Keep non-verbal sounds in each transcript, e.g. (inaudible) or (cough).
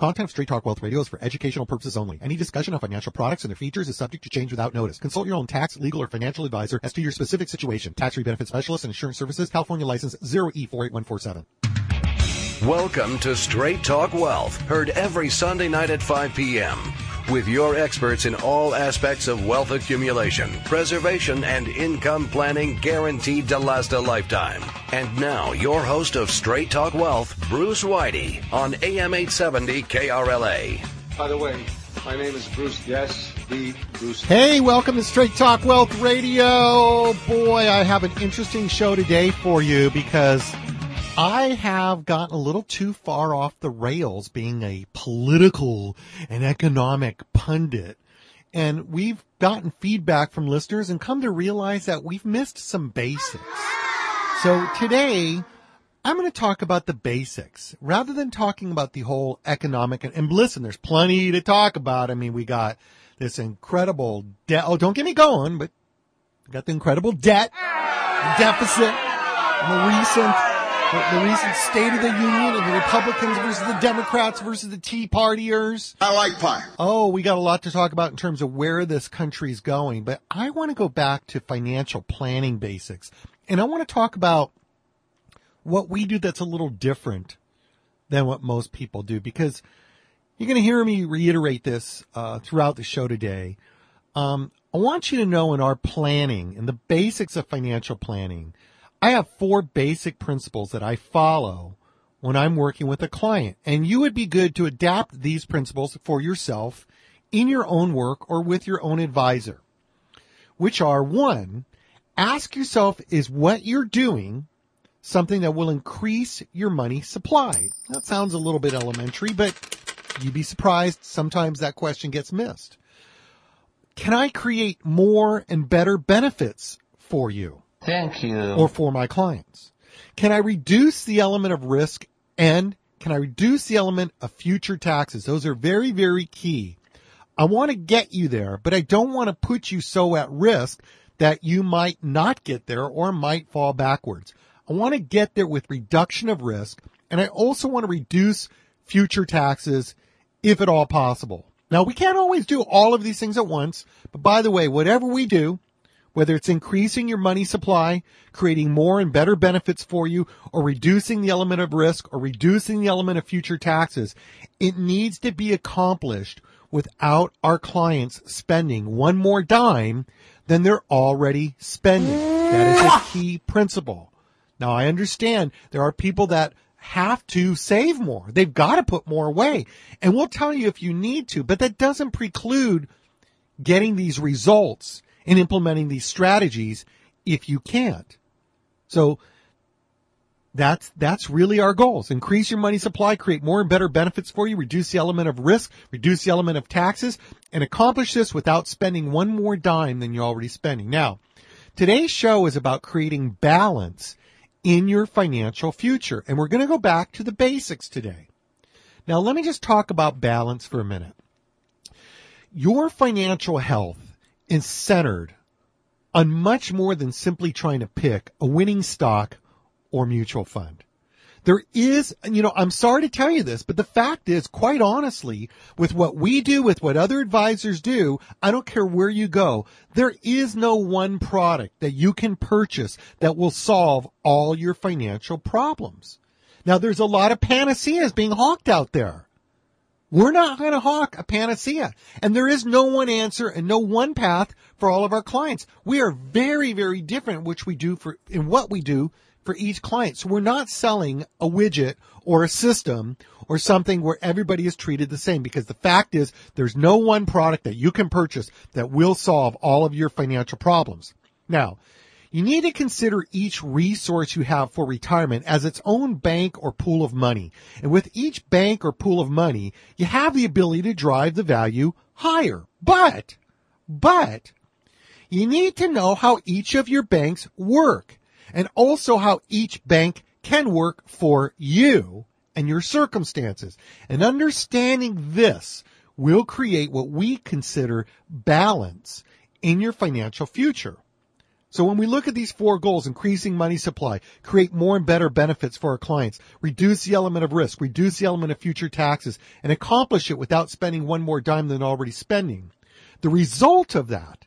Content of Straight Talk Wealth Radio is for educational purposes only. Any discussion of financial products and their features is subject to change without notice. Consult your own tax, legal, or financial advisor as to your specific situation. Tax free benefit specialist and insurance services, California license E 0E48147. Welcome to Straight Talk Wealth, heard every Sunday night at 5 p.m. With your experts in all aspects of wealth accumulation, preservation, and income planning guaranteed to last a lifetime. And now, your host of Straight Talk Wealth, Bruce Whitey, on AM 870 KRLA. By the way, my name is Bruce. Yes, the Bruce. Hey, welcome to Straight Talk Wealth Radio. Boy, I have an interesting show today for you because I have gotten a little too far off the rails being a political and economic pundit. And we've gotten feedback from listeners and come to realize that we've missed some basics. So today, I'm going to talk about the basics rather than talking about the whole economic and, and listen, there's plenty to talk about. I mean, we got this incredible debt. Oh, don't get me going, but we got the incredible debt, the deficit, the recent, the, the recent State of the Union and the Republicans versus the Democrats versus the Tea Partiers. I like pie. Oh, we got a lot to talk about in terms of where this country's going, but I want to go back to financial planning basics. And I want to talk about what we do that's a little different than what most people do because you're going to hear me reiterate this uh, throughout the show today. Um, I want you to know in our planning and the basics of financial planning, I have four basic principles that I follow when I'm working with a client. And you would be good to adapt these principles for yourself in your own work or with your own advisor, which are one, ask yourself, is what you're doing something that will increase your money supply? That sounds a little bit elementary, but you'd be surprised sometimes that question gets missed. Can I create more and better benefits for you? Thank you. or for my clients? Can I reduce the element of risk and can I reduce the element of future taxes? Those are very, very key. I want to get you there, but I don't want to put you so at risk that you might not get there or might fall backwards. I want to get there with reduction of risk and I also want to reduce future taxes if at all possible. Now we can't always do all of these things at once, but by the way, whatever we do, whether it's increasing your money supply, creating more and better benefits for you, or reducing the element of risk, or reducing the element of future taxes, it needs to be accomplished without our clients spending one more dime than they're already spending. That is a key principle. Now I understand there are people that have to save more. They've got to put more away. And we'll tell you if you need to, but that doesn't preclude getting these results and implementing these strategies if you can't. So that's that's really our goals. Increase your money supply, create more and better benefits for you, reduce the element of risk, reduce the element of taxes, and accomplish this without spending one more dime than you're already spending. Now, today's show is about creating balance in your financial future, and we're going to go back to the basics today. Now, let me just talk about balance for a minute. Your financial health is centered on much more than simply trying to pick a winning stock or mutual fund. There is, you know, I'm sorry to tell you this, but the fact is, quite honestly, with what we do, with what other advisors do, I don't care where you go, there is no one product that you can purchase that will solve all your financial problems. Now, there's a lot of panaceas being hawked out there. We're not going to hawk a panacea. And there is no one answer and no one path for all of our clients. We are very, very different, which we do for, in what we do for each client. So we're not selling a widget or a system or something where everybody is treated the same because the fact is there's no one product that you can purchase that will solve all of your financial problems. Now, you need to consider each resource you have for retirement as its own bank or pool of money. And with each bank or pool of money, you have the ability to drive the value higher. But, but, you need to know how each of your banks work and also how each bank can work for you and your circumstances. And understanding this will create what we consider balance in your financial future. So when we look at these four goals, increasing money supply, create more and better benefits for our clients, reduce the element of risk, reduce the element of future taxes, and accomplish it without spending one more dime than already spending. The result of that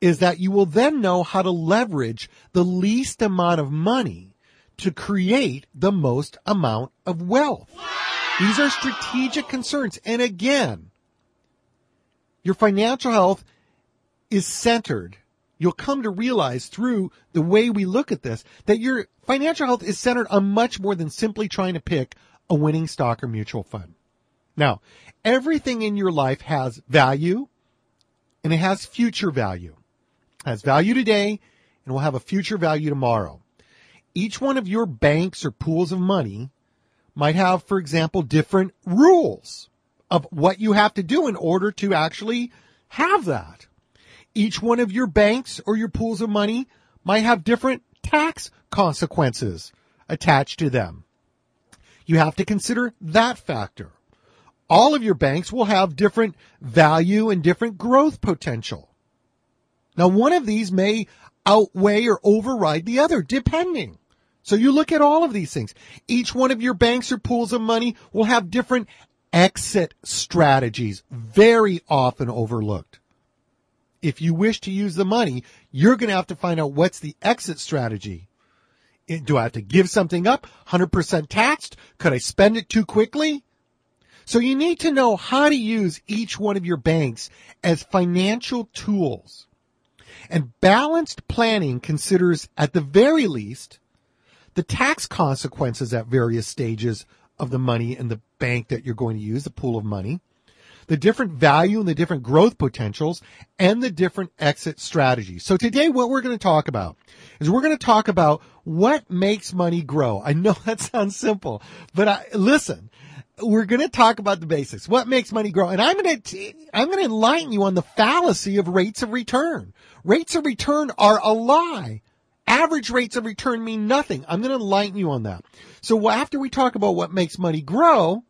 is that you will then know how to leverage the least amount of money to create the most amount of wealth. These are strategic concerns. And again, your financial health is centered you'll come to realize through the way we look at this that your financial health is centered on much more than simply trying to pick a winning stock or mutual fund. Now, everything in your life has value and it has future value. It has value today and will have a future value tomorrow. Each one of your banks or pools of money might have, for example, different rules of what you have to do in order to actually have that each one of your banks or your pools of money might have different tax consequences attached to them. You have to consider that factor. All of your banks will have different value and different growth potential. Now, one of these may outweigh or override the other, depending. So you look at all of these things. Each one of your banks or pools of money will have different exit strategies, very often overlooked if you wish to use the money, you're going to have to find out what's the exit strategy. Do I have to give something up? 100% taxed? Could I spend it too quickly? So you need to know how to use each one of your banks as financial tools. And balanced planning considers at the very least the tax consequences at various stages of the money in the bank that you're going to use, the pool of money the different value and the different growth potentials and the different exit strategies. So today what we're going to talk about is we're going to talk about what makes money grow. I know (laughs) that sounds simple, but I, listen, we're going to talk about the basics. What makes money grow? And I'm going to, I'm going to enlighten you on the fallacy of rates of return. Rates of return are a lie. Average rates of return mean nothing. I'm going to enlighten you on that. So after we talk about what makes money grow,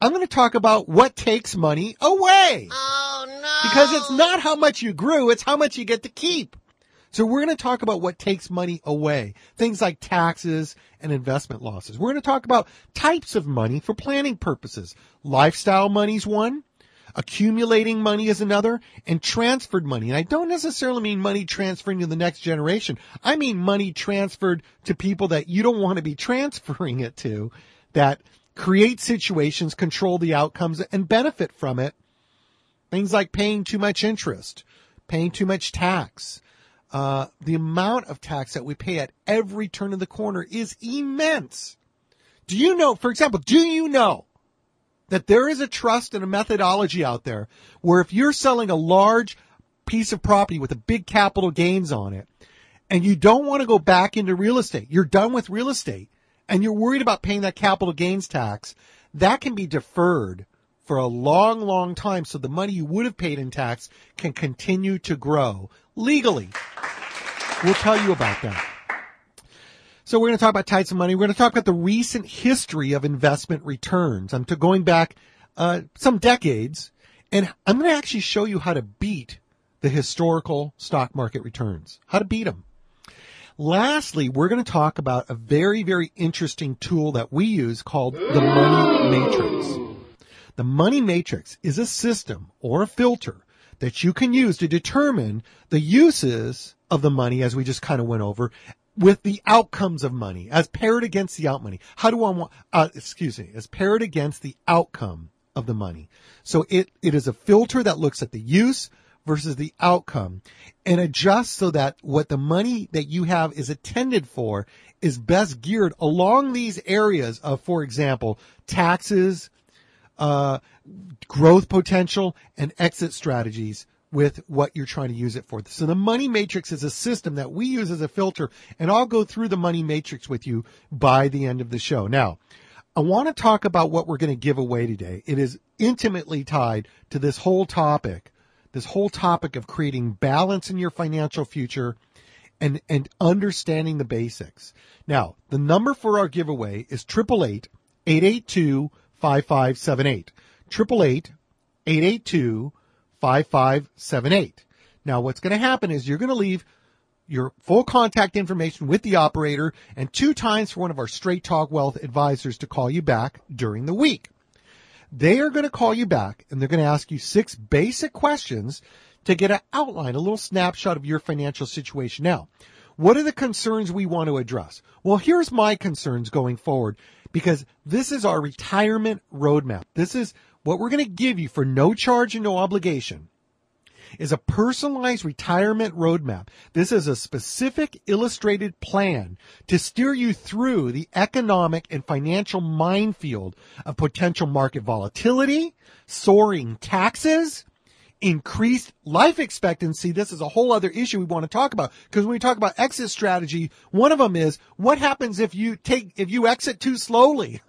I'm going to talk about what takes money away. Oh no. Because it's not how much you grew, it's how much you get to keep. So we're going to talk about what takes money away. Things like taxes and investment losses. We're going to talk about types of money for planning purposes. Lifestyle money's one. Accumulating money is another and transferred money. And I don't necessarily mean money transferring to the next generation. I mean money transferred to people that you don't want to be transferring it to that create situations, control the outcomes, and benefit from it. Things like paying too much interest, paying too much tax. Uh, the amount of tax that we pay at every turn of the corner is immense. Do you know, for example, do you know that there is a trust and a methodology out there where if you're selling a large piece of property with a big capital gains on it and you don't want to go back into real estate, you're done with real estate, and you're worried about paying that capital gains tax, that can be deferred for a long, long time so the money you would have paid in tax can continue to grow legally. We'll tell you about that. So we're going to talk about types of money. We're going to talk about the recent history of investment returns. I'm going back uh, some decades, and I'm going to actually show you how to beat the historical stock market returns, how to beat them. Lastly, we're going to talk about a very, very interesting tool that we use called the money matrix. The money matrix is a system or a filter that you can use to determine the uses of the money as we just kind of went over with the outcomes of money as paired against the out money. How do I want, uh, excuse me, as paired against the outcome of the money. So it, it is a filter that looks at the use, versus the outcome and adjust so that what the money that you have is attended for is best geared along these areas of, for example, taxes, uh, growth potential and exit strategies with what you're trying to use it for. So the money matrix is a system that we use as a filter and I'll go through the money matrix with you by the end of the show. Now, I want to talk about what we're going to give away today. It is intimately tied to this whole topic this whole topic of creating balance in your financial future and, and understanding the basics. Now, the number for our giveaway is 888 882 5578. 888 882 5578. Now, what's going to happen is you're going to leave your full contact information with the operator and two times for one of our straight talk wealth advisors to call you back during the week. They are going to call you back and they're going to ask you six basic questions to get an outline, a little snapshot of your financial situation. Now, what are the concerns we want to address? Well, here's my concerns going forward because this is our retirement roadmap. This is what we're going to give you for no charge and no obligation is a personalized retirement roadmap. This is a specific illustrated plan to steer you through the economic and financial minefield of potential market volatility, soaring taxes, increased life expectancy. This is a whole other issue we want to talk about because when we talk about exit strategy, one of them is what happens if you take, if you exit too slowly.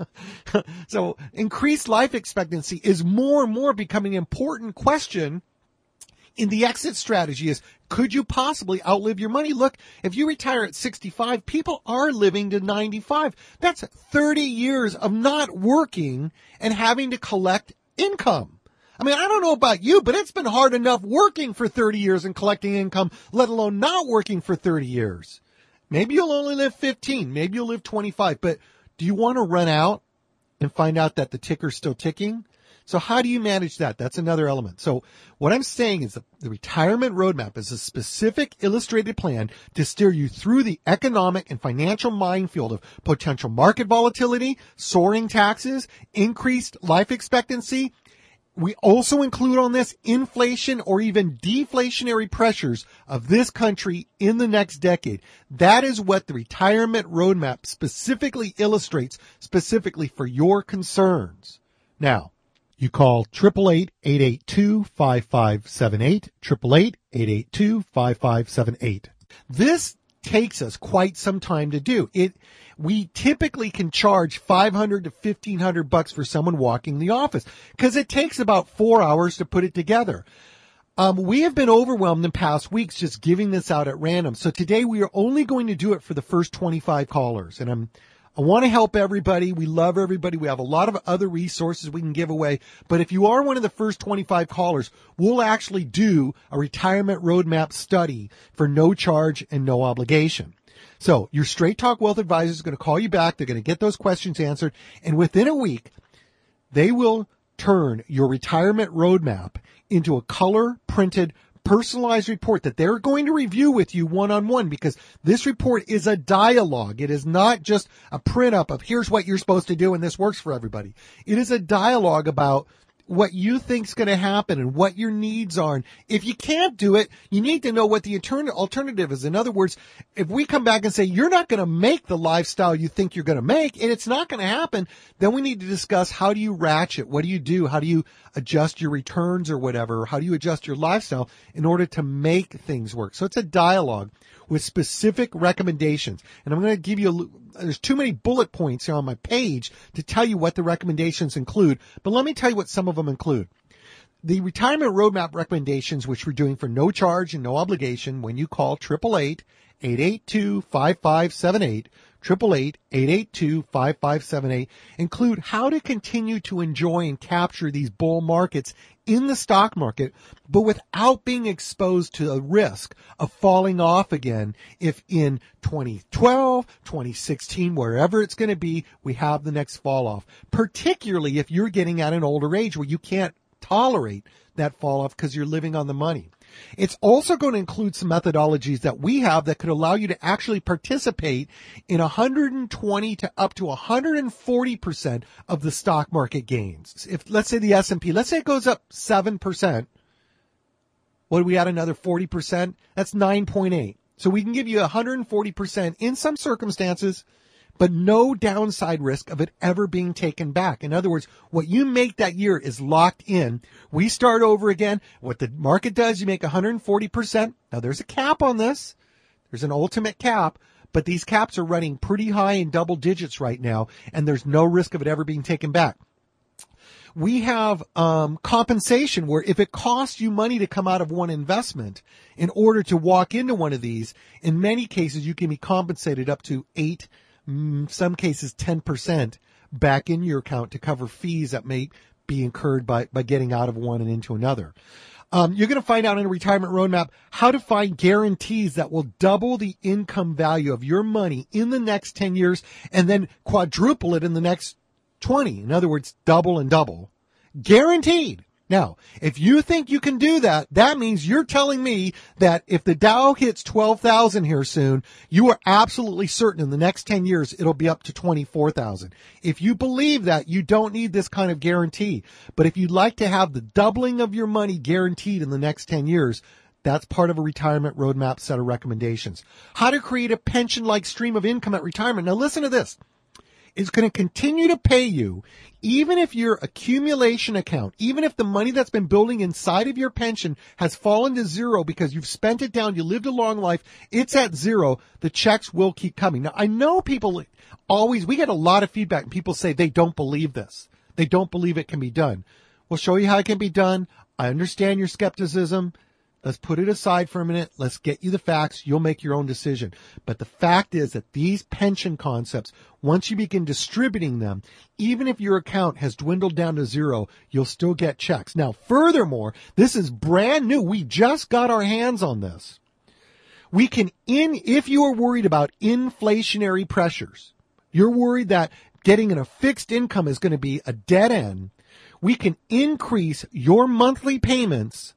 (laughs) so increased life expectancy is more and more becoming an important question in the exit strategy is could you possibly outlive your money? Look, if you retire at 65, people are living to 95. That's 30 years of not working and having to collect income. I mean, I don't know about you, but it's been hard enough working for 30 years and collecting income, let alone not working for 30 years. Maybe you'll only live 15, maybe you'll live 25, but do you want to run out and find out that the ticker's still ticking? So how do you manage that? That's another element. So what I'm saying is the, the retirement roadmap is a specific illustrated plan to steer you through the economic and financial minefield of potential market volatility, soaring taxes, increased life expectancy, we also include on this inflation or even deflationary pressures of this country in the next decade. That is what the retirement roadmap specifically illustrates specifically for your concerns. Now, you call 888-882-5578, 888-882-5578. This takes us quite some time to do. It, we typically can charge 500 to 1500 bucks for someone walking the office because it takes about four hours to put it together. Um, we have been overwhelmed in past weeks just giving this out at random. So today we are only going to do it for the first 25 callers and I'm I want to help everybody. We love everybody. We have a lot of other resources we can give away. But if you are one of the first 25 callers, we'll actually do a retirement roadmap study for no charge and no obligation. So your straight talk wealth advisor is going to call you back. They're going to get those questions answered. And within a week, they will turn your retirement roadmap into a color printed personalized report that they're going to review with you one on one because this report is a dialogue. It is not just a print up of here's what you're supposed to do and this works for everybody. It is a dialogue about what you think's going to happen and what your needs are. And if you can't do it, you need to know what the alternative is. In other words, if we come back and say you're not going to make the lifestyle you think you're going to make and it's not going to happen, then we need to discuss how do you ratchet? What do you do? How do you adjust your returns or whatever? How do you adjust your lifestyle in order to make things work? So it's a dialogue with specific recommendations. And I'm going to give you a, there's too many bullet points here on my page to tell you what the recommendations include, but let me tell you what some of them include. The retirement roadmap recommendations, which we're doing for no charge and no obligation when you call 888 882 5578 888-882-5578 include how to continue to enjoy and capture these bull markets in the stock market, but without being exposed to the risk of falling off again if in 2012, 2016, wherever it's going to be, we have the next fall off, particularly if you're getting at an older age where you can't tolerate that fall off because you're living on the money. It's also going to include some methodologies that we have that could allow you to actually participate in 120 to up to 140% of the stock market gains. If let's say the S&P, let's say it goes up 7%, what do we add another 40%? That's 9.8. So we can give you 140% in some circumstances but no downside risk of it ever being taken back. In other words, what you make that year is locked in. We start over again. What the market does, you make 140%. Now there's a cap on this. There's an ultimate cap, but these caps are running pretty high in double digits right now, and there's no risk of it ever being taken back. We have um, compensation where if it costs you money to come out of one investment in order to walk into one of these, in many cases you can be compensated up to eight some cases 10% back in your account to cover fees that may be incurred by, by getting out of one and into another. Um, you're going to find out in a retirement roadmap how to find guarantees that will double the income value of your money in the next 10 years and then quadruple it in the next 20. In other words, double and double. Guaranteed. Now, if you think you can do that, that means you're telling me that if the Dow hits 12,000 here soon, you are absolutely certain in the next 10 years it'll be up to 24,000. If you believe that, you don't need this kind of guarantee. But if you'd like to have the doubling of your money guaranteed in the next 10 years, that's part of a retirement roadmap set of recommendations. How to create a pension like stream of income at retirement. Now listen to this is going to continue to pay you even if your accumulation account, even if the money that's been building inside of your pension has fallen to zero because you've spent it down, you lived a long life, it's at zero, the checks will keep coming. Now, I know people always, we get a lot of feedback and people say they don't believe this. They don't believe it can be done. We'll show you how it can be done. I understand your skepticism. Let's put it aside for a minute. Let's get you the facts. You'll make your own decision. But the fact is that these pension concepts, once you begin distributing them, even if your account has dwindled down to zero, you'll still get checks. Now, furthermore, this is brand new. We just got our hands on this. We can in, if you are worried about inflationary pressures, you're worried that getting in a fixed income is going to be a dead end. We can increase your monthly payments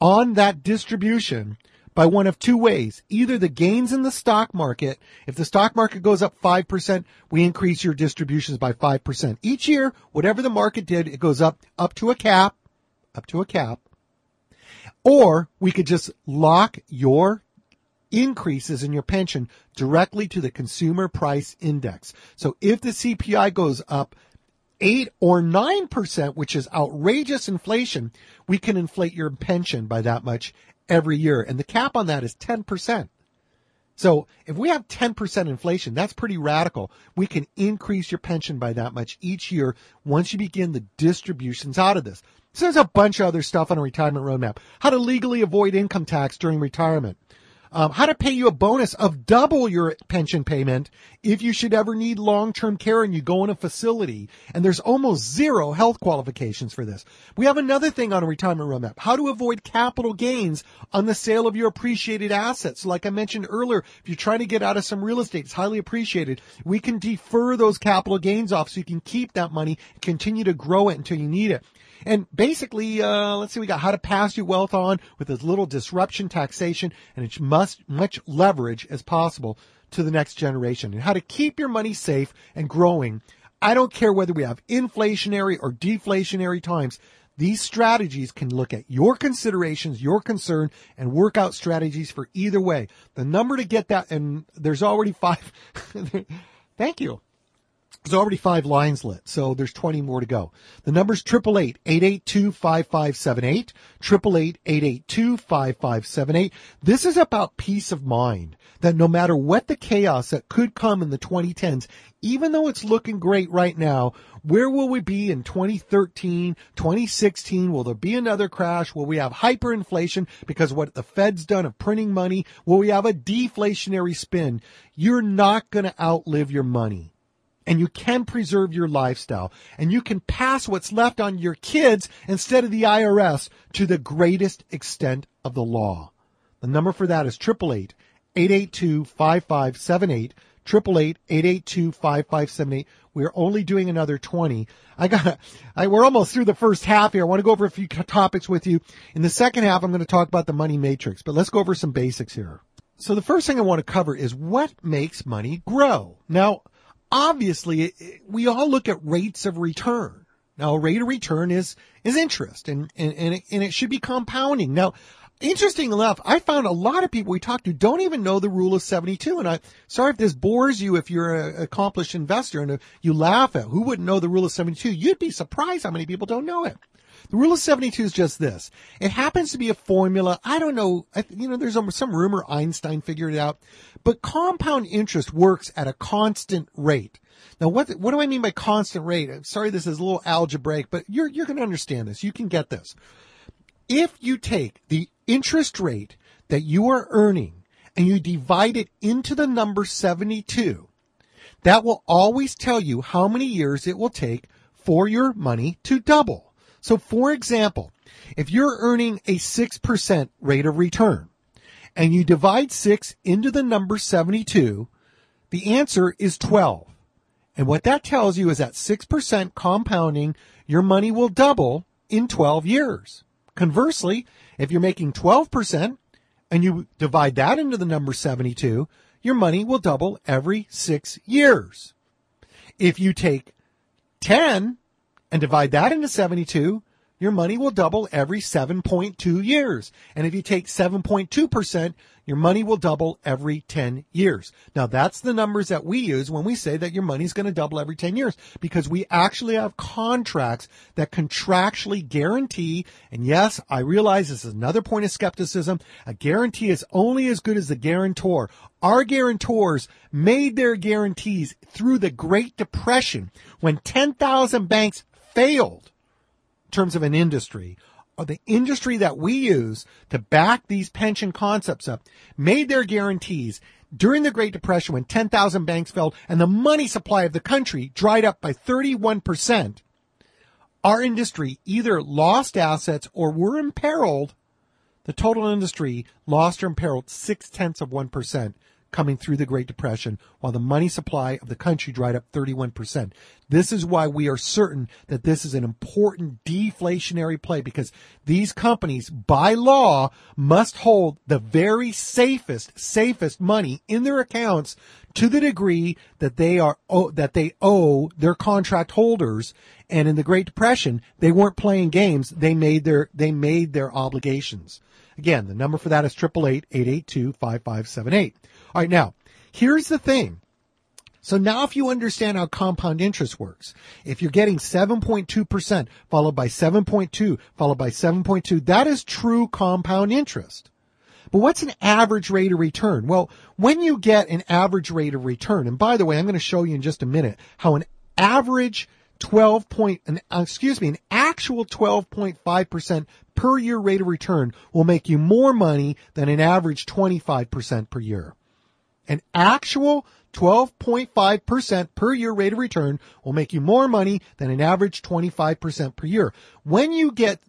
on that distribution by one of two ways. Either the gains in the stock market, if the stock market goes up 5%, we increase your distributions by 5%. Each year, whatever the market did, it goes up, up to a cap, up to a cap. Or we could just lock your increases in your pension directly to the consumer price index. So if the CPI goes up 8 or 9%, which is outrageous inflation, we can inflate your pension by that much every year. And the cap on that is 10%. So if we have 10% inflation, that's pretty radical. We can increase your pension by that much each year once you begin the distributions out of this. So there's a bunch of other stuff on a retirement roadmap. How to legally avoid income tax during retirement um, how to pay you a bonus of double your pension payment if you should ever need long-term care and you go in a facility. And there's almost zero health qualifications for this. We have another thing on a retirement roadmap: how to avoid capital gains on the sale of your appreciated assets. Like I mentioned earlier, if you're trying to get out of some real estate, it's highly appreciated. We can defer those capital gains off so you can keep that money, continue to grow it until you need it. And basically, uh, let's see, we got how to pass your wealth on with as little disruption taxation and as much, much leverage as possible to the next generation and how to keep your money safe and growing. I don't care whether we have inflationary or deflationary times. These strategies can look at your considerations, your concern, and work out strategies for either way. The number to get that, and there's already five. (laughs) Thank you. There's already five lines lit, so there's 20 more to go. The number's 888-882-5578, 888-882-5578. This is about peace of mind, that no matter what the chaos that could come in the 2010s, even though it's looking great right now, where will we be in 2013, 2016? Will there be another crash? Will we have hyperinflation because what the Fed's done of printing money? Will we have a deflationary spin? You're not going to outlive your money and you can preserve your lifestyle and you can pass what's left on your kids instead of the IRS to the greatest extent of the law. The number for that is 888 882 5578. 888 We're only doing another 20. I got, I, we're almost through the first half here. I want to go over a few topics with you. In the second half, I'm going to talk about the money matrix, but let's go over some basics here. So the first thing I want to cover is what makes money grow. Now, obviously we all look at rates of return. Now, a rate of return is, is interest and, and, and it, and it should be compounding. Now, interesting enough, I found a lot of people we talked to don't even know the rule of 72. And I, sorry if this bores you if you're an accomplished investor and you laugh at who wouldn't know the rule of 72. You'd be surprised how many people don't know it. The rule of 72 is just this. It happens to be a formula. I don't know. You know, there's some rumor Einstein figured it out, but compound interest works at a constant rate. Now, what, what do I mean by constant rate? I'm sorry, this is a little algebraic, but you're, you're going to understand this. You can get this. If you take the interest rate that you are earning and you divide it into the number 72, that will always tell you how many years it will take for your money to double. So for example, if you're earning a 6% rate of return and you divide 6 into the number 72, the answer is 12. And what that tells you is that 6% compounding, your money will double in 12 years. Conversely, if you're making 12% and you divide that into the number 72, your money will double every six years. If you take 10 and divide that into 72, your money will double every 7.2 years. And if you take 7.2%, your money will double every 10 years. Now that's the numbers that we use when we say that your money is going to double every 10 years because we actually have contracts that contractually guarantee. And yes, I realize this is another point of skepticism. A guarantee is only as good as the guarantor. Our guarantors made their guarantees through the Great Depression when 10,000 banks failed in terms of an industry or the industry that we use to back these pension concepts up made their guarantees during the Great Depression when 10,000 banks failed and the money supply of the country dried up by 31%. Our industry either lost assets or were imperiled. The total industry lost or imperiled six tenths of 1% coming through the Great Depression while the money supply of the country dried up 31%. This is why we are certain that this is an important deflationary play because these companies by law must hold the very safest, safest money in their accounts to the degree that they are, oh, that they owe their contract holders. And in the Great Depression, they weren't playing games. They made their, they made their obligations. Again, the number for that is 888-882-5578. All right, now, here's the thing. So now if you understand how compound interest works, if you're getting 7.2% followed by 7.2 followed by 7.2, that is true compound interest. But what's an average rate of return? Well, when you get an average rate of return, and by the way, I'm going to show you in just a minute how an average 12 point, an, uh, excuse me, an actual 12.5% per year rate of return will make you more money than an average 25% per year. An actual 12.5% per year rate of return will make you more money than an average 25% per year. When you get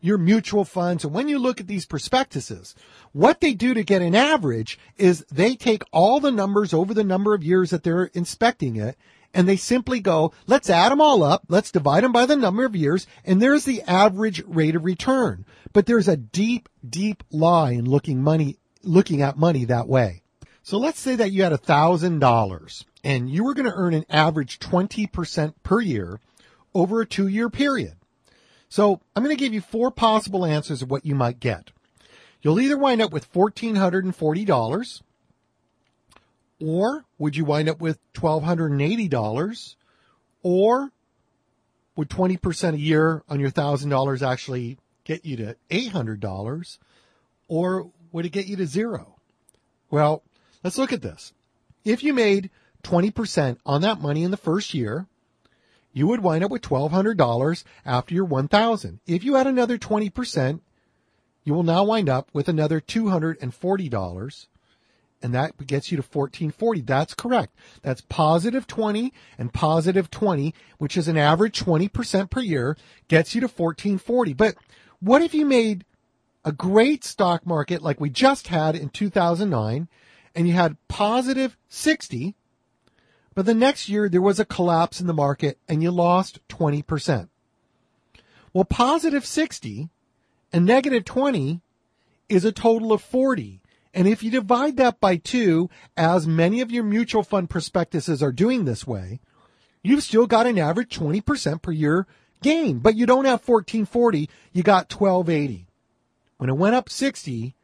your mutual funds and when you look at these prospectuses, what they do to get an average is they take all the numbers over the number of years that they're inspecting it and they simply go, let's add them all up, let's divide them by the number of years, and there's the average rate of return. But there's a deep, deep lie in looking money, looking at money that way. So let's say that you had a thousand dollars and you were going to earn an average 20% per year over a two year period. So I'm going to give you four possible answers of what you might get. You'll either wind up with $1,440 or would you wind up with $1,280 or would 20% a year on your $1,000 actually get you to $800 or would it get you to zero? Well, Let's look at this. If you made 20% on that money in the first year, you would wind up with $1,200 after your 1000 If you add another 20%, you will now wind up with another $240 and that gets you to 1440. That's correct. That's positive 20 and positive 20, which is an average 20% per year, gets you to 1440. But what if you made a great stock market like we just had in 2009 and you had positive 60, but the next year there was a collapse in the market and you lost 20%. Well, positive 60 and negative 20 is a total of 40. And if you divide that by two, as many of your mutual fund prospectuses are doing this way, you've still got an average 20% per year gain, but you don't have 1440, you got 1280. When it went up 60,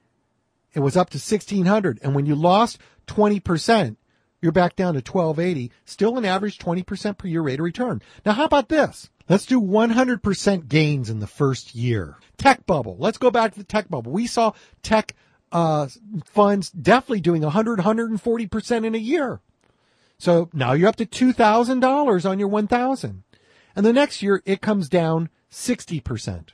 it was up to 1600 and when you lost 20% you're back down to 1280 still an average 20% per year rate of return. Now how about this? Let's do 100% gains in the first year. Tech bubble. Let's go back to the tech bubble. We saw tech uh, funds definitely doing 100 140% in a year so now you're up to $2000 on your 1000 and the next year it comes down 60%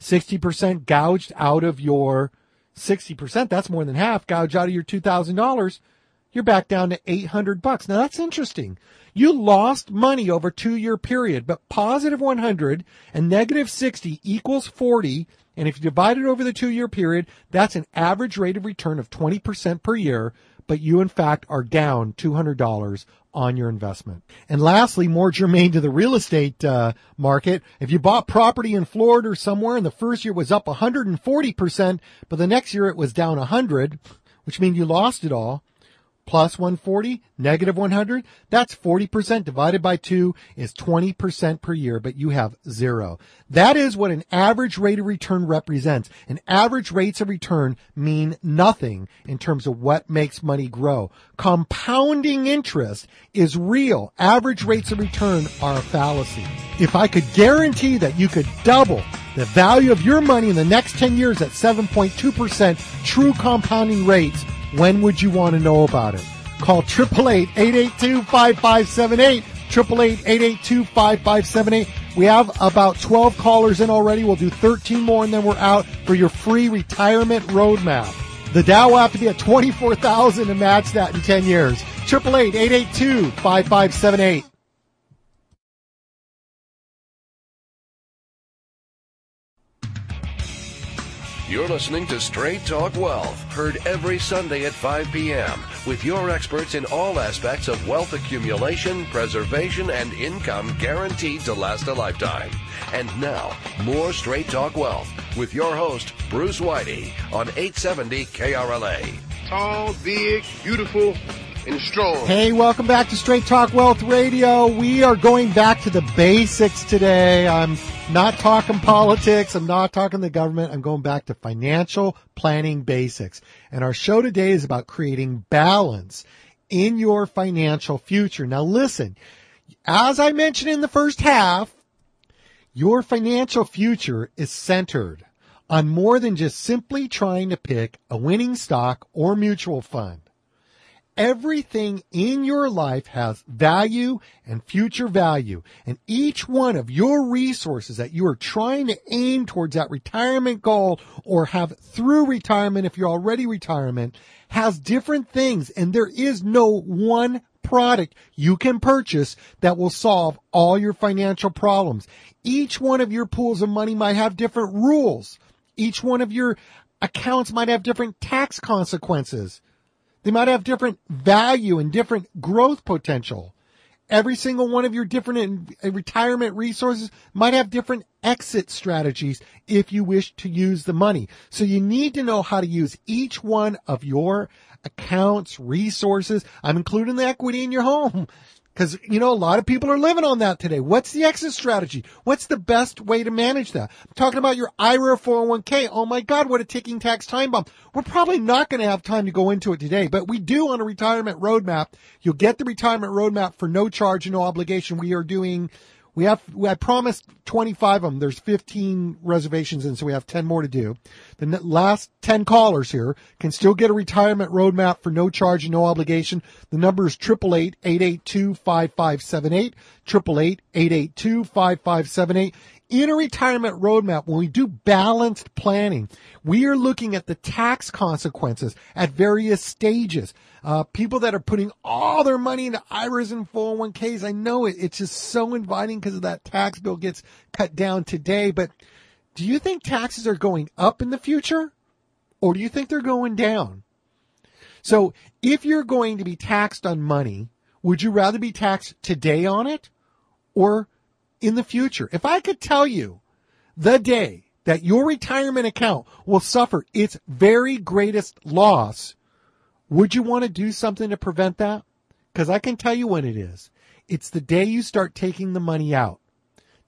60% gouged out of your 60%, that's more than half, gouged out of your $2,000, you're back down to 800 bucks. Now that's interesting. You lost money over two year period, but positive 100 and negative 60 equals 40. And if you divide it over the two year period, that's an average rate of return of 20% per year. But you in fact are down $200 on your investment. And lastly, more germane to the real estate uh, market, if you bought property in Florida or somewhere and the first year was up 140%, but the next year it was down 100, which means you lost it all, plus 140, negative 100, that's 40% divided by 2 is 20% per year, but you have zero. That is what an average rate of return represents. And average rates of return mean nothing in terms of what makes money grow. Compounding interest is real. Average rates of return are a fallacy. If I could guarantee that you could double the value of your money in the next 10 years at 7.2% true compounding rates, when would you want to know about it? Call 888-882-5578. 888-882-5578. We have about 12 callers in already. We'll do 13 more and then we're out for your free retirement roadmap. The Dow will have to be at 24,000 to match that in 10 years. 888-882-5578. You're listening to Straight Talk Wealth, heard every Sunday at 5 p.m. with your experts in all aspects of wealth accumulation, preservation, and income guaranteed to last a lifetime. And now, more Straight Talk Wealth with your host, Bruce Whitey, on 870 KRLA. Tall, big, beautiful, and strong. Hey, welcome back to Straight Talk Wealth Radio. We are going back to the basics today. I'm not talking politics. I'm not talking the government. I'm going back to financial planning basics. And our show today is about creating balance in your financial future. Now listen, as I mentioned in the first half, your financial future is centered on more than just simply trying to pick a winning stock or mutual fund. Everything in your life has value and future value. And each one of your resources that you are trying to aim towards that retirement goal or have through retirement, if you're already retirement, has different things. And there is no one product you can purchase that will solve all your financial problems. Each one of your pools of money might have different rules. Each one of your accounts might have different tax consequences. They might have different value and different growth potential. Every single one of your different uh, retirement resources might have different exit strategies if you wish to use the money. So you need to know how to use each one of your accounts, resources. I'm including the equity in your home. Because, you know, a lot of people are living on that today. What's the exit strategy? What's the best way to manage that? I'm talking about your IRA 401k. Oh my God, what a ticking tax time bomb. We're probably not going to have time to go into it today, but we do on a retirement roadmap. You'll get the retirement roadmap for no charge and no obligation. We are doing we have, I promised 25 of them. There's 15 reservations and so we have 10 more to do. The last 10 callers here can still get a retirement roadmap for no charge and no obligation. The number is 888-882-5578, 888-882-5578 in a retirement roadmap, when we do balanced planning, we are looking at the tax consequences at various stages. Uh, people that are putting all their money into IRAs and 401ks, I know it, it's just so inviting because of that tax bill gets cut down today. But do you think taxes are going up in the future or do you think they're going down? So if you're going to be taxed on money, would you rather be taxed today on it or in the future. If I could tell you the day that your retirement account will suffer its very greatest loss, would you want to do something to prevent that? Because I can tell you when it is. It's the day you start taking the money out.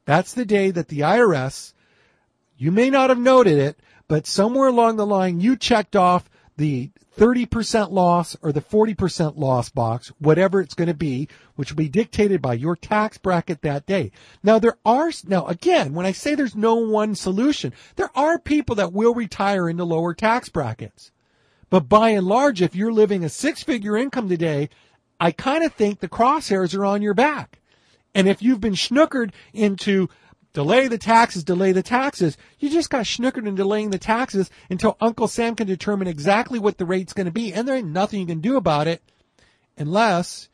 That's the day that the IRS, you may not have noted it, but somewhere along the line you checked off the 30% loss or the 40% loss box, whatever it's going to be, which will be dictated by your tax bracket that day. Now there are, now again, when I say there's no one solution, there are people that will retire into lower tax brackets. But by and large, if you're living a six figure income today, I kind of think the crosshairs are on your back. And if you've been snookered into delay the taxes, delay the taxes. You just got snookered in delaying the taxes until Uncle Sam can determine exactly what the rate's going to be, and there ain't nothing you can do about it. unless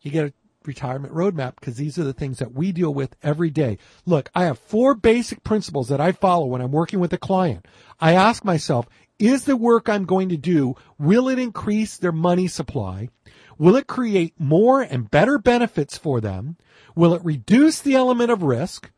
you get a retirement roadmap because these are the things that we deal with every day. Look, I have four basic principles that I follow when I'm working with a client. I ask myself, is the work I'm going to do, will it increase their money supply? Will it create more and better benefits for them? Will it reduce the element of risk?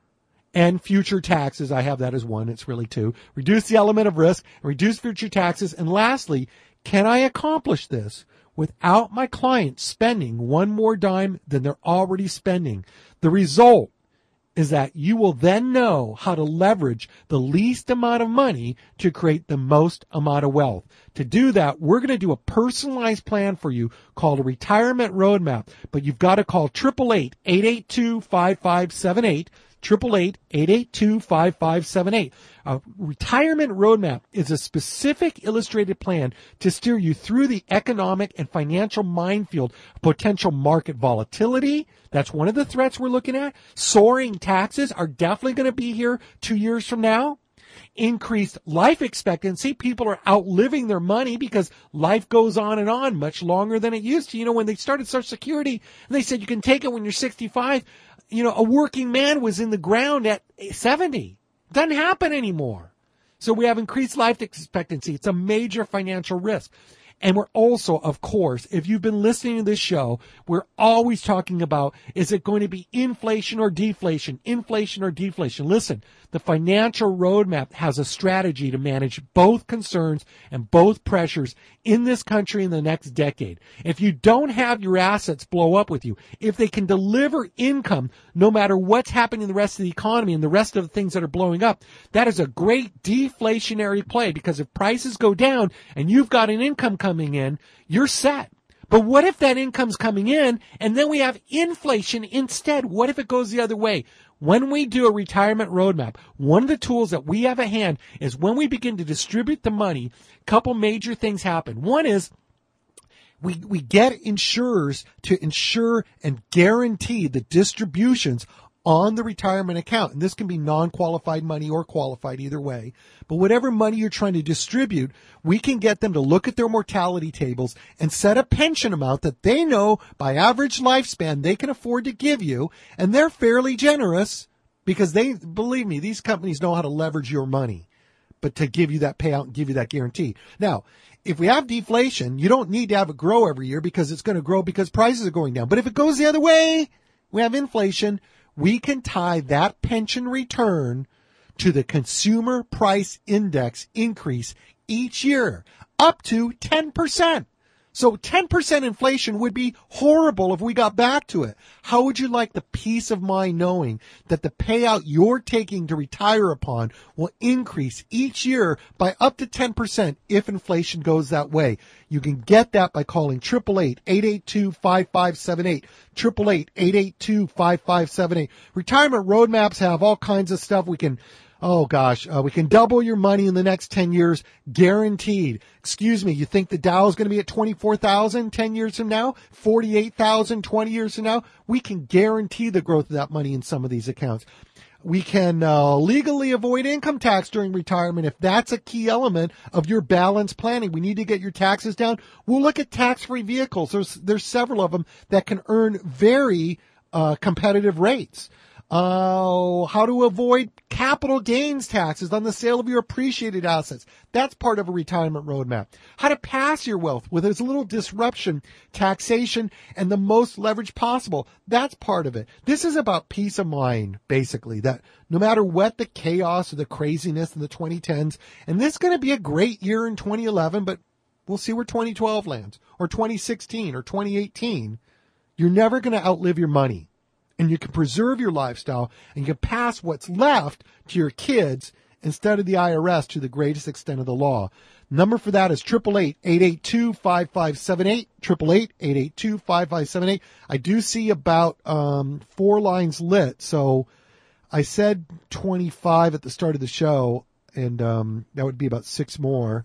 And future taxes. I have that as one. It's really two. Reduce the element of risk, reduce future taxes. And lastly, can I accomplish this without my client spending one more dime than they're already spending? The result is that you will then know how to leverage the least amount of money to create the most amount of wealth. To do that, we're going to do a personalized plan for you called a retirement roadmap, but you've got to call 888-882-5578 888-882-5578. A retirement roadmap is a specific illustrated plan to steer you through the economic and financial minefield of potential market volatility. That's one of the threats we're looking at. Soaring taxes are definitely going to be here two years from now increased life expectancy. People are outliving their money because life goes on and on much longer than it used to. You know, when they started Social Security and they said you can take it when you're 65, you know, a working man was in the ground at 70. Doesn't happen anymore. So we have increased life expectancy. It's a major financial risk. And we're also, of course, if you've been listening to this show, we're always talking about is it going to be inflation or deflation? Inflation or deflation? Listen, the financial roadmap has a strategy to manage both concerns and both pressures in this country in the next decade. If you don't have your assets blow up with you, if they can deliver income no matter what's happening in the rest of the economy and the rest of the things that are blowing up, that is a great deflationary play because if prices go down and you've got an income coming in, you're set. But what if that income's coming in and then we have inflation instead? What if it goes the other way? When we do a retirement roadmap, one of the tools that we have at hand is when we begin to distribute the money, a couple major things happen. One is we, we get insurers to insure and guarantee the distributions on the retirement account. And this can be non-qualified money or qualified either way. But whatever money you're trying to distribute, we can get them to look at their mortality tables and set a pension amount that they know by average lifespan they can afford to give you. And they're fairly generous because they, believe me, these companies know how to leverage your money, but to give you that payout and give you that guarantee. Now, if we have deflation, you don't need to have it grow every year because it's going to grow because prices are going down. But if it goes the other way, we have inflation we can tie that pension return to the consumer price index increase each year up to 10%. So 10% inflation would be horrible if we got back to it. How would you like the peace of mind knowing that the payout you're taking to retire upon will increase each year by up to 10% if inflation goes that way? You can get that by calling 888-882-5578. 888-882-5578. Retirement roadmaps have all kinds of stuff we can Oh gosh, uh, we can double your money in the next 10 years, guaranteed. Excuse me, you think the Dow is going to be at 24,000 10 years from now? 48,000 20 years from now? We can guarantee the growth of that money in some of these accounts. We can uh, legally avoid income tax during retirement if that's a key element of your balanced planning. We need to get your taxes down. We'll look at tax-free vehicles. There's there's several of them that can earn very uh, competitive rates. Uh, how to avoid capital gains taxes on the sale of your appreciated assets. That's part of a retirement roadmap. How to pass your wealth with as little disruption, taxation, and the most leverage possible. That's part of it. This is about peace of mind, basically, that no matter what the chaos or the craziness in the 2010s, and this is going to be a great year in 2011, but we'll see where 2012 lands, or 2016, or 2018. You're never going to outlive your money and you can preserve your lifestyle and you can pass what's left to your kids instead of the IRS to the greatest extent of the law. Number for that is 888-882-5578, 888-882-5578. I do see about um, four lines lit, so I said 25 at the start of the show, and um, that would be about six more.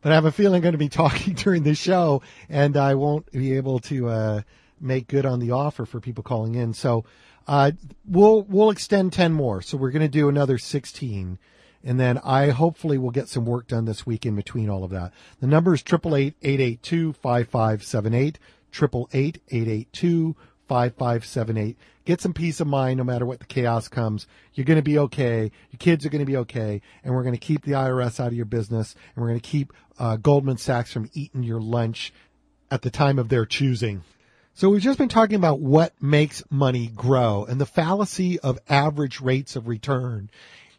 But I have a feeling I'm going to be (laughs) talking during the show, and I won't be able to uh, make good on the offer for people calling in. So uh, we'll we'll extend ten more. So we're going to do another sixteen, and then I hopefully will get some work done this week in between all of that. The number is triple eight eight eight two five five seven eight. 888 882 5578. Get some peace of mind no matter what the chaos comes. You're going to be okay. Your kids are going to be okay. And we're going to keep the IRS out of your business. And we're going to keep uh, Goldman Sachs from eating your lunch at the time of their choosing. So we've just been talking about what makes money grow and the fallacy of average rates of return.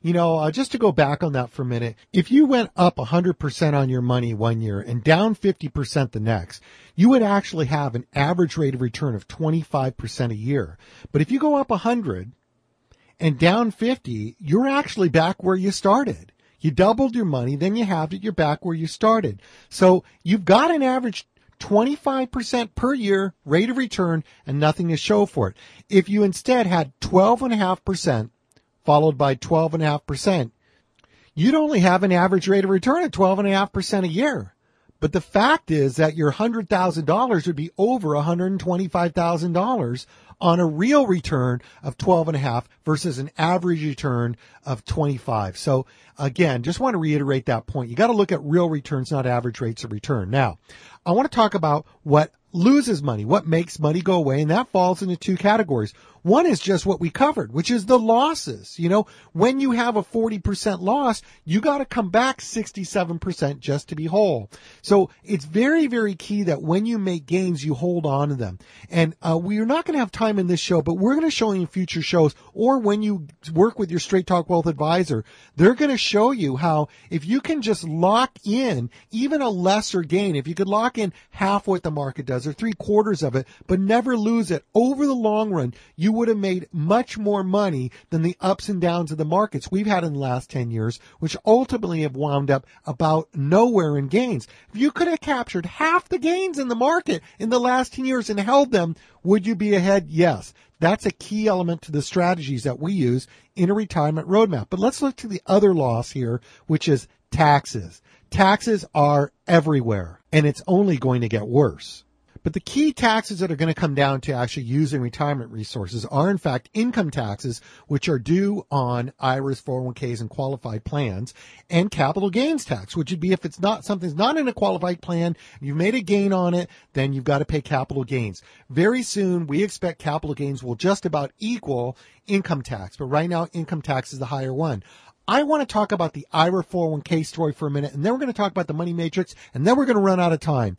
You know, uh, just to go back on that for a minute, if you went up 100% on your money one year and down 50% the next, you would actually have an average rate of return of 25% a year. But if you go up 100 and down 50, you're actually back where you started. You doubled your money, then you have it, you're back where you started. So you've got an average 25% per year rate of return and nothing to show for it. If you instead had 12.5% followed by 12.5%, you'd only have an average rate of return of 12.5% a year. But the fact is that your $100,000 would be over $125,000 on a real return of 12.5 versus an average return of 25. So again, just want to reiterate that point. You got to look at real returns, not average rates of return. Now, I want to talk about what loses money, what makes money go away, and that falls into two categories. One is just what we covered, which is the losses. You know, when you have a 40% loss, you got to come back 67% just to be whole. So it's very, very key that when you make gains, you hold on to them. And uh, we're not going to have time in this show, but we're going to show you in future shows or when you work with your Straight Talk Wealth advisor, they're going to show you how if you can just lock in even a lesser gain, if you could lock in half what the market does or three quarters of it, but never lose it over the long run, you would have made much more money than the ups and downs of the markets we've had in the last 10 years, which ultimately have wound up about nowhere in gains. If you could have captured half the gains in the market in the last 10 years and held them, would you be ahead? Yes. That's a key element to the strategies that we use in a retirement roadmap. But let's look to the other loss here, which is taxes. Taxes are everywhere and it's only going to get worse. But the key taxes that are going to come down to actually using retirement resources are in fact income taxes, which are due on IRAs, 401ks, and qualified plans, and capital gains tax, which would be if it's not something's not in a qualified plan, you've made a gain on it, then you've got to pay capital gains. Very soon, we expect capital gains will just about equal income tax, but right now income tax is the higher one. I want to talk about the IRA 401k story for a minute, and then we're going to talk about the money matrix, and then we're going to run out of time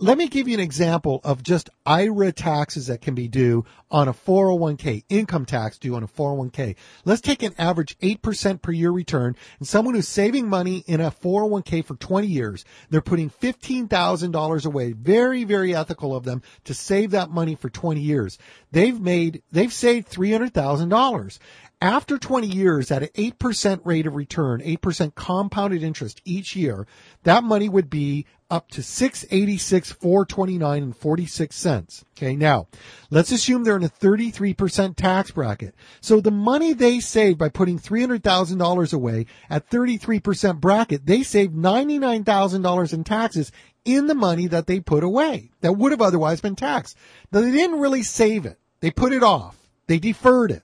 let me give you an example of just IRA taxes that can be due on a 401k, income tax due on a 401k. Let's take an average 8% per year return and someone who's saving money in a 401k for 20 years. They're putting $15,000 away. Very, very ethical of them to save that money for 20 years. They've made, they've saved $300,000 after 20 years at an 8% rate of return, 8% compounded interest each year, that money would be up to 686 429 and 46 cents. Okay. Now let's assume they're in a 33% tax bracket. So the money they saved by putting $300,000 away at 33% bracket, they saved $99,000 in taxes in the money that they put away that would have otherwise been taxed. Now they didn't really save it. They put it off. They deferred it.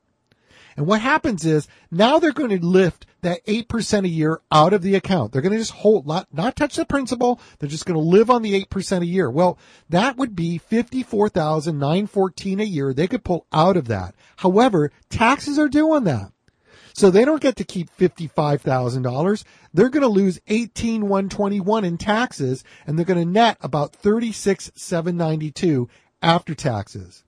And what happens is now they're going to lift that 8% a year out of the account. They're going to just hold, not, not touch the principal. They're just going to live on the 8% a year. Well, that would be 54,914 a year they could pull out of that. However, taxes are on that. So they don't get to keep $55,000. They're going to lose 18,121 in taxes and they're going to net about 36,792 after taxes.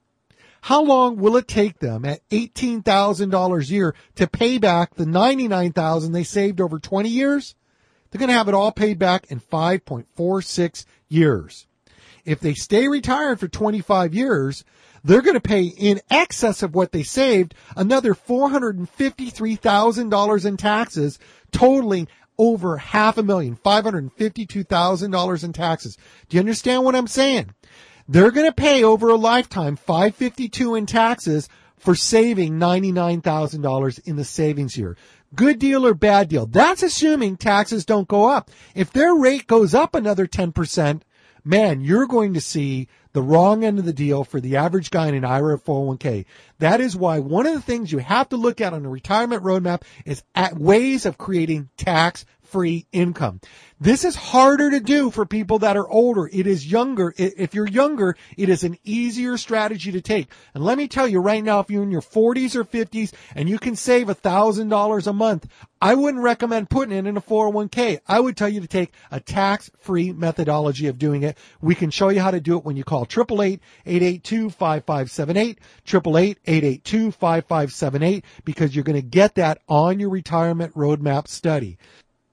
How long will it take them at $18,000 a year to pay back the 99,000 they saved over 20 years? They're going to have it all paid back in 5.46 years. If they stay retired for 25 years, they're going to pay in excess of what they saved another $453,000 in taxes, totaling over half a million, $552,000 in taxes. Do you understand what I'm saying? They're going to pay over a lifetime 552 in taxes for saving $99,000 in the savings year. Good deal or bad deal? That's assuming taxes don't go up. If their rate goes up another 10%, man, you're going to see the wrong end of the deal for the average guy in an IRA 401k. That is why one of the things you have to look at on a retirement roadmap is at ways of creating tax free income. This is harder to do for people that are older. It is younger. If you're younger, it is an easier strategy to take. And let me tell you right now, if you're in your 40s or 50s and you can save $1,000 a month, I wouldn't recommend putting it in a 401k. I would tell you to take a tax-free methodology of doing it. We can show you how to do it when you call 888-882-5578, 888-882-5578, because you're going to get that on your retirement roadmap study.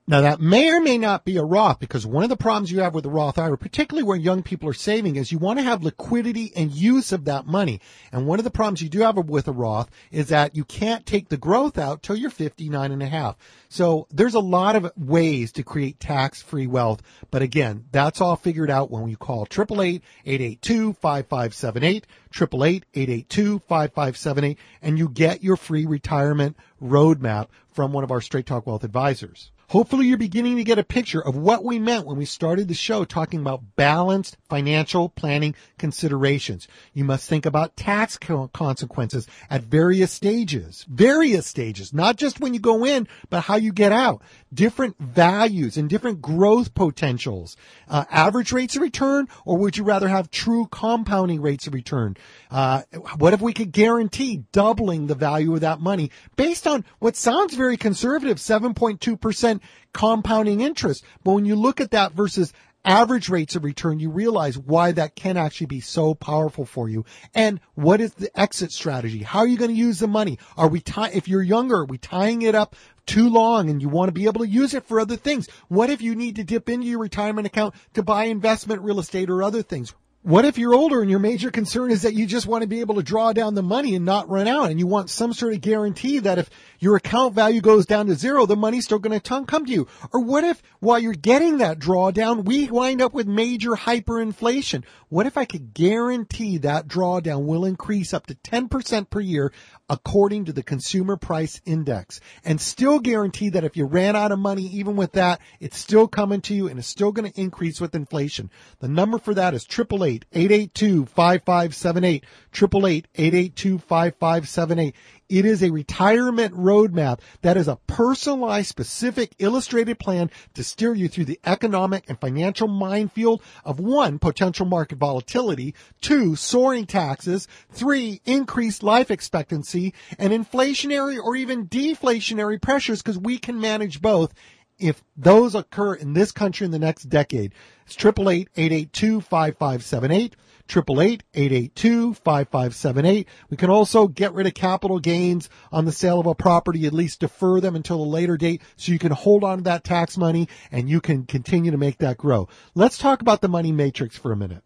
Now that may or may not be a Roth because one of the problems you have with the Roth IRA, particularly where young people are saving, is you want to have liquidity and use of that money. And one of the problems you do have with a Roth is that you can't take the growth out till you're 59 and a half. So there's a lot of ways to create tax-free wealth. But again, that's all figured out when you call 888-882-5578, 888-882-5578, and you get your free retirement roadmap from one of our Straight Talk Wealth advisors. Hopefully you're beginning to get a picture of what we meant when we started the show talking about balanced financial planning considerations. You must think about tax consequences at various stages, various stages, not just when you go in, but how you get out, different values and different growth potentials, uh, average rates of return, or would you rather have true compounding rates of return? Uh, what if we could guarantee doubling the value of that money based on what sounds very conservative, 7.2% compounding interest. But when you look at that versus average rates of return, you realize why that can actually be so powerful for you. And what is the exit strategy? How are you going to use the money? Are we tie, if you're younger, are we tying it up too long and you want to be able to use it for other things? What if you need to dip into your retirement account to buy investment real estate or other things? What if you're older and your major concern is that you just want to be able to draw down the money and not run out and you want some sort of guarantee that if your account value goes down to zero, the money's still going to come to you? Or what if while you're getting that drawdown, we wind up with major hyperinflation? What if I could guarantee that drawdown will increase up to 10% per year according to the consumer price index and still guarantee that if you ran out of money, even with that, it's still coming to you and it's still going to increase with inflation. The number for that is 888-882-5578, 888-882-5578. It is a retirement roadmap that is a personalized, specific, illustrated plan to steer you through the economic and financial minefield of one, potential market volatility, two, soaring taxes, three, increased life expectancy, and inflationary or even deflationary pressures because we can manage both if those occur in this country in the next decade. It's 888-882-5578. 888-882-5578. We can also get rid of capital gains on the sale of a property, at least defer them until a later date so you can hold on to that tax money and you can continue to make that grow. Let's talk about the money matrix for a minute.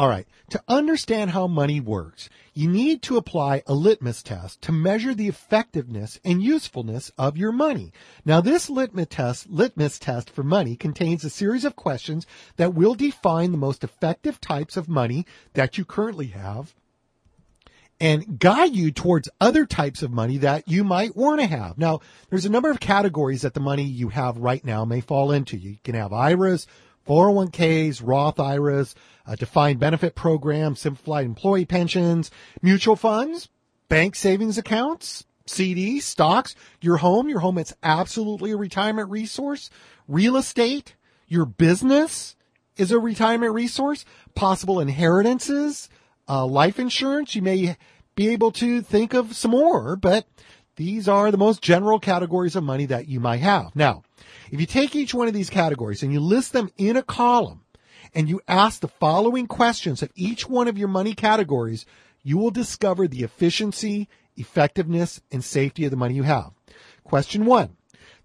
All right. To understand how money works, you need to apply a litmus test to measure the effectiveness and usefulness of your money. Now, this litmus test, litmus test for money contains a series of questions that will define the most effective types of money that you currently have and guide you towards other types of money that you might want to have. Now, there's a number of categories that the money you have right now may fall into. You can have IRAs, 401ks, Roth IRAs, a defined benefit programs, simplified employee pensions, mutual funds, bank savings accounts, CDs, stocks, your home. Your home, it's absolutely a retirement resource. Real estate, your business is a retirement resource. Possible inheritances, uh, life insurance. You may be able to think of some more, but these are the most general categories of money that you might have. Now, if you take each one of these categories and you list them in a column and you ask the following questions of each one of your money categories, you will discover the efficiency, effectiveness, and safety of the money you have. Question one.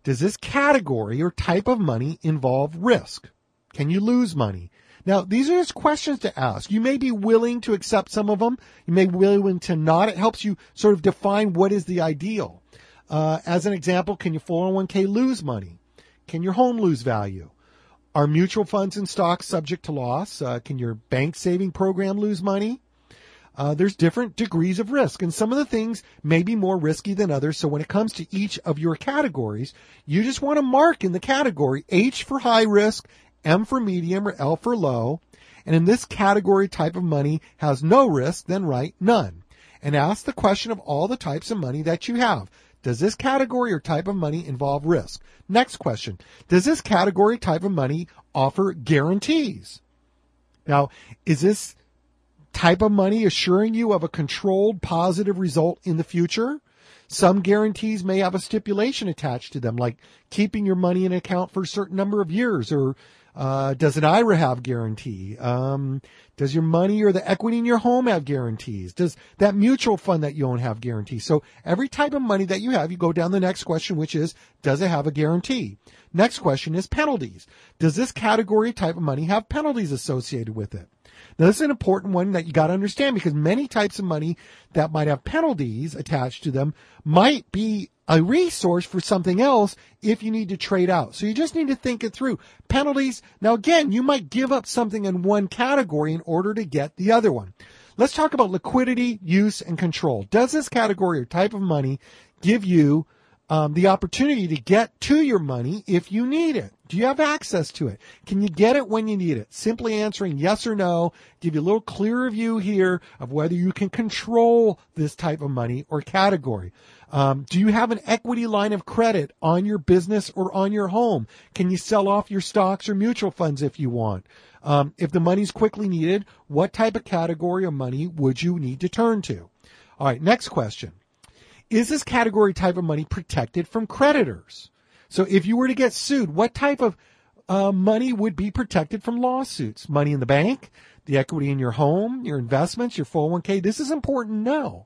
Does this category or type of money involve risk? Can you lose money? Now, these are just questions to ask. You may be willing to accept some of them. You may be willing to not. It helps you sort of define what is the ideal. Uh, as an example, can your 401k lose money? Can your home lose value? Are mutual funds and stocks subject to loss? Uh, can your bank saving program lose money? Uh, there's different degrees of risk, and some of the things may be more risky than others. So when it comes to each of your categories, you just want to mark in the category H for high risk, M for medium, or L for low. And in this category type of money has no risk, then write none. And ask the question of all the types of money that you have. Does this category or type of money involve risk? Next question. Does this category type of money offer guarantees? Now, is this type of money assuring you of a controlled positive result in the future? Some guarantees may have a stipulation attached to them, like keeping your money in account for a certain number of years, or uh, does an IRA have guarantee? Um, does your money or the equity in your home have guarantees? Does that mutual fund that you own have guarantees? So every type of money that you have, you go down the next question, which is, does it have a guarantee? Next question is penalties. Does this category type of money have penalties associated with it? Now, this is an important one that you got to understand because many types of money that might have penalties attached to them might be a resource for something else if you need to trade out. So you just need to think it through. Penalties. Now, again, you might give up something in one category in order to get the other one. Let's talk about liquidity, use, and control. Does this category or type of money give you um, the opportunity to get to your money if you need it. Do you have access to it? Can you get it when you need it? Simply answering yes or no, give you a little clearer view here of whether you can control this type of money or category. Um, do you have an equity line of credit on your business or on your home? Can you sell off your stocks or mutual funds if you want? Um, if the money's quickly needed, what type of category of money would you need to turn to? All right, next question. Is this category type of money protected from creditors? So if you were to get sued, what type of uh, money would be protected from lawsuits? Money in the bank, the equity in your home, your investments, your 401k. This is important to know.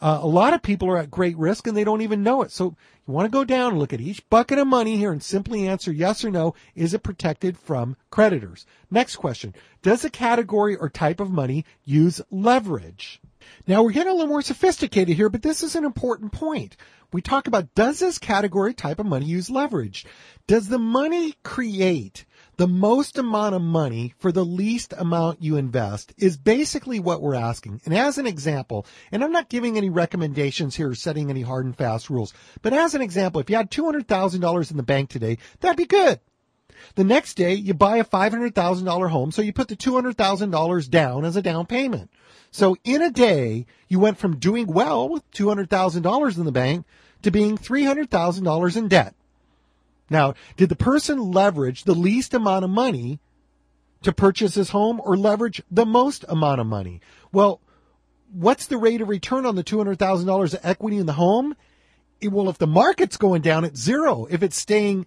Uh, a lot of people are at great risk and they don't even know it. So you want to go down and look at each bucket of money here and simply answer yes or no. Is it protected from creditors? Next question. Does a category or type of money use leverage? Now we're getting a little more sophisticated here, but this is an important point. We talk about does this category type of money use leverage? Does the money create the most amount of money for the least amount you invest is basically what we're asking. And as an example, and I'm not giving any recommendations here or setting any hard and fast rules, but as an example, if you had $200,000 in the bank today, that'd be good. The next day, you buy a $500,000 home, so you put the $200,000 down as a down payment. So in a day, you went from doing well with $200,000 in the bank to being $300,000 in debt. Now, did the person leverage the least amount of money to purchase his home or leverage the most amount of money? Well, what's the rate of return on the $200,000 of equity in the home? It, well, if the market's going down, it's zero. If it's staying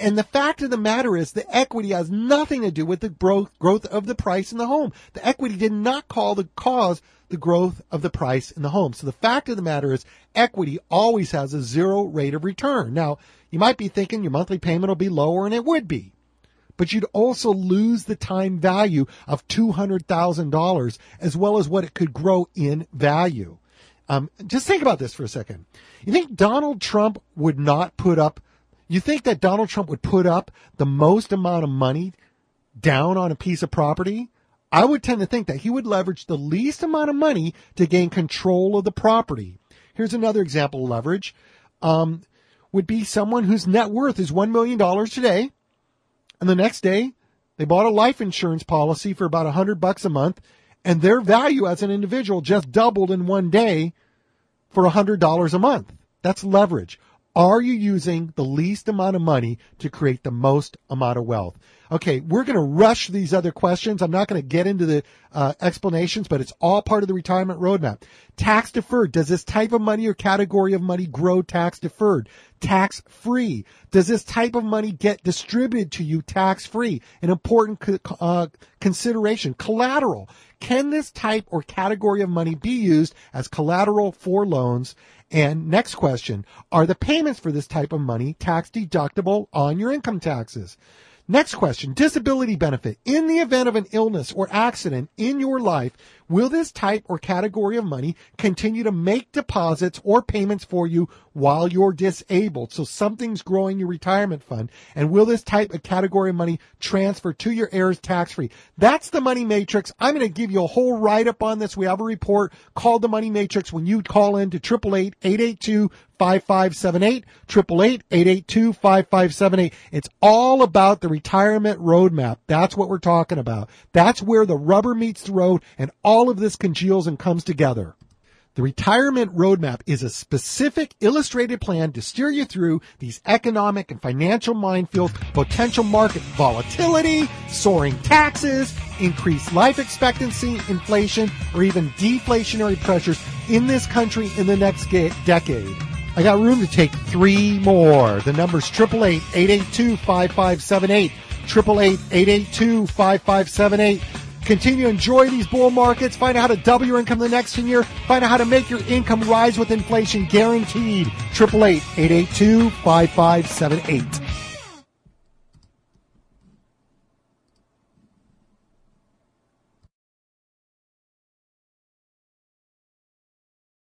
and the fact of the matter is the equity has nothing to do with the growth, growth of the price in the home. The equity did not call the cause the growth of the price in the home. So the fact of the matter is equity always has a zero rate of return. Now, you might be thinking your monthly payment will be lower and it would be. But you'd also lose the time value of $200,000 as well as what it could grow in value. Um, just think about this for a second. You think Donald Trump would not put up you think that Donald Trump would put up the most amount of money down on a piece of property? I would tend to think that he would leverage the least amount of money to gain control of the property. Here's another example of leverage. Um, would be someone whose net worth is $1 million today. And the next day, they bought a life insurance policy for about 100 bucks a month. And their value as an individual just doubled in one day for $100 a month. That's leverage. Are you using the least amount of money to create the most amount of wealth? Okay, we're going to rush these other questions. I'm not going to get into the uh, explanations, but it's all part of the retirement roadmap. Tax deferred. Does this type of money or category of money grow tax deferred? Tax free. Does this type of money get distributed to you tax free? An important uh, consideration. Collateral. Can this type or category of money be used as collateral for loans? And next question, are the payments for this type of money tax deductible on your income taxes? Next question, disability benefit. In the event of an illness or accident in your life, will this type or category of money continue to make deposits or payments for you while you're disabled? So something's growing your retirement fund. And will this type of category of money transfer to your heirs tax free? That's the money matrix. I'm going to give you a whole write up on this. We have a report called the money matrix when you call in to 888 882 5578, 888-882-5578. It's all about the retirement roadmap. That's what we're talking about. That's where the rubber meets the road and all of this congeals and comes together. The retirement roadmap is a specific illustrated plan to steer you through these economic and financial minefields, potential market volatility, soaring taxes, increased life expectancy, inflation, or even deflationary pressures in this country in the next decade. I got room to take three more. The number's 888-882-5578. 888-882-5578. Continue to enjoy these bull markets. Find out how to double your income the next 10 years. Find out how to make your income rise with inflation guaranteed. 888-882-5578.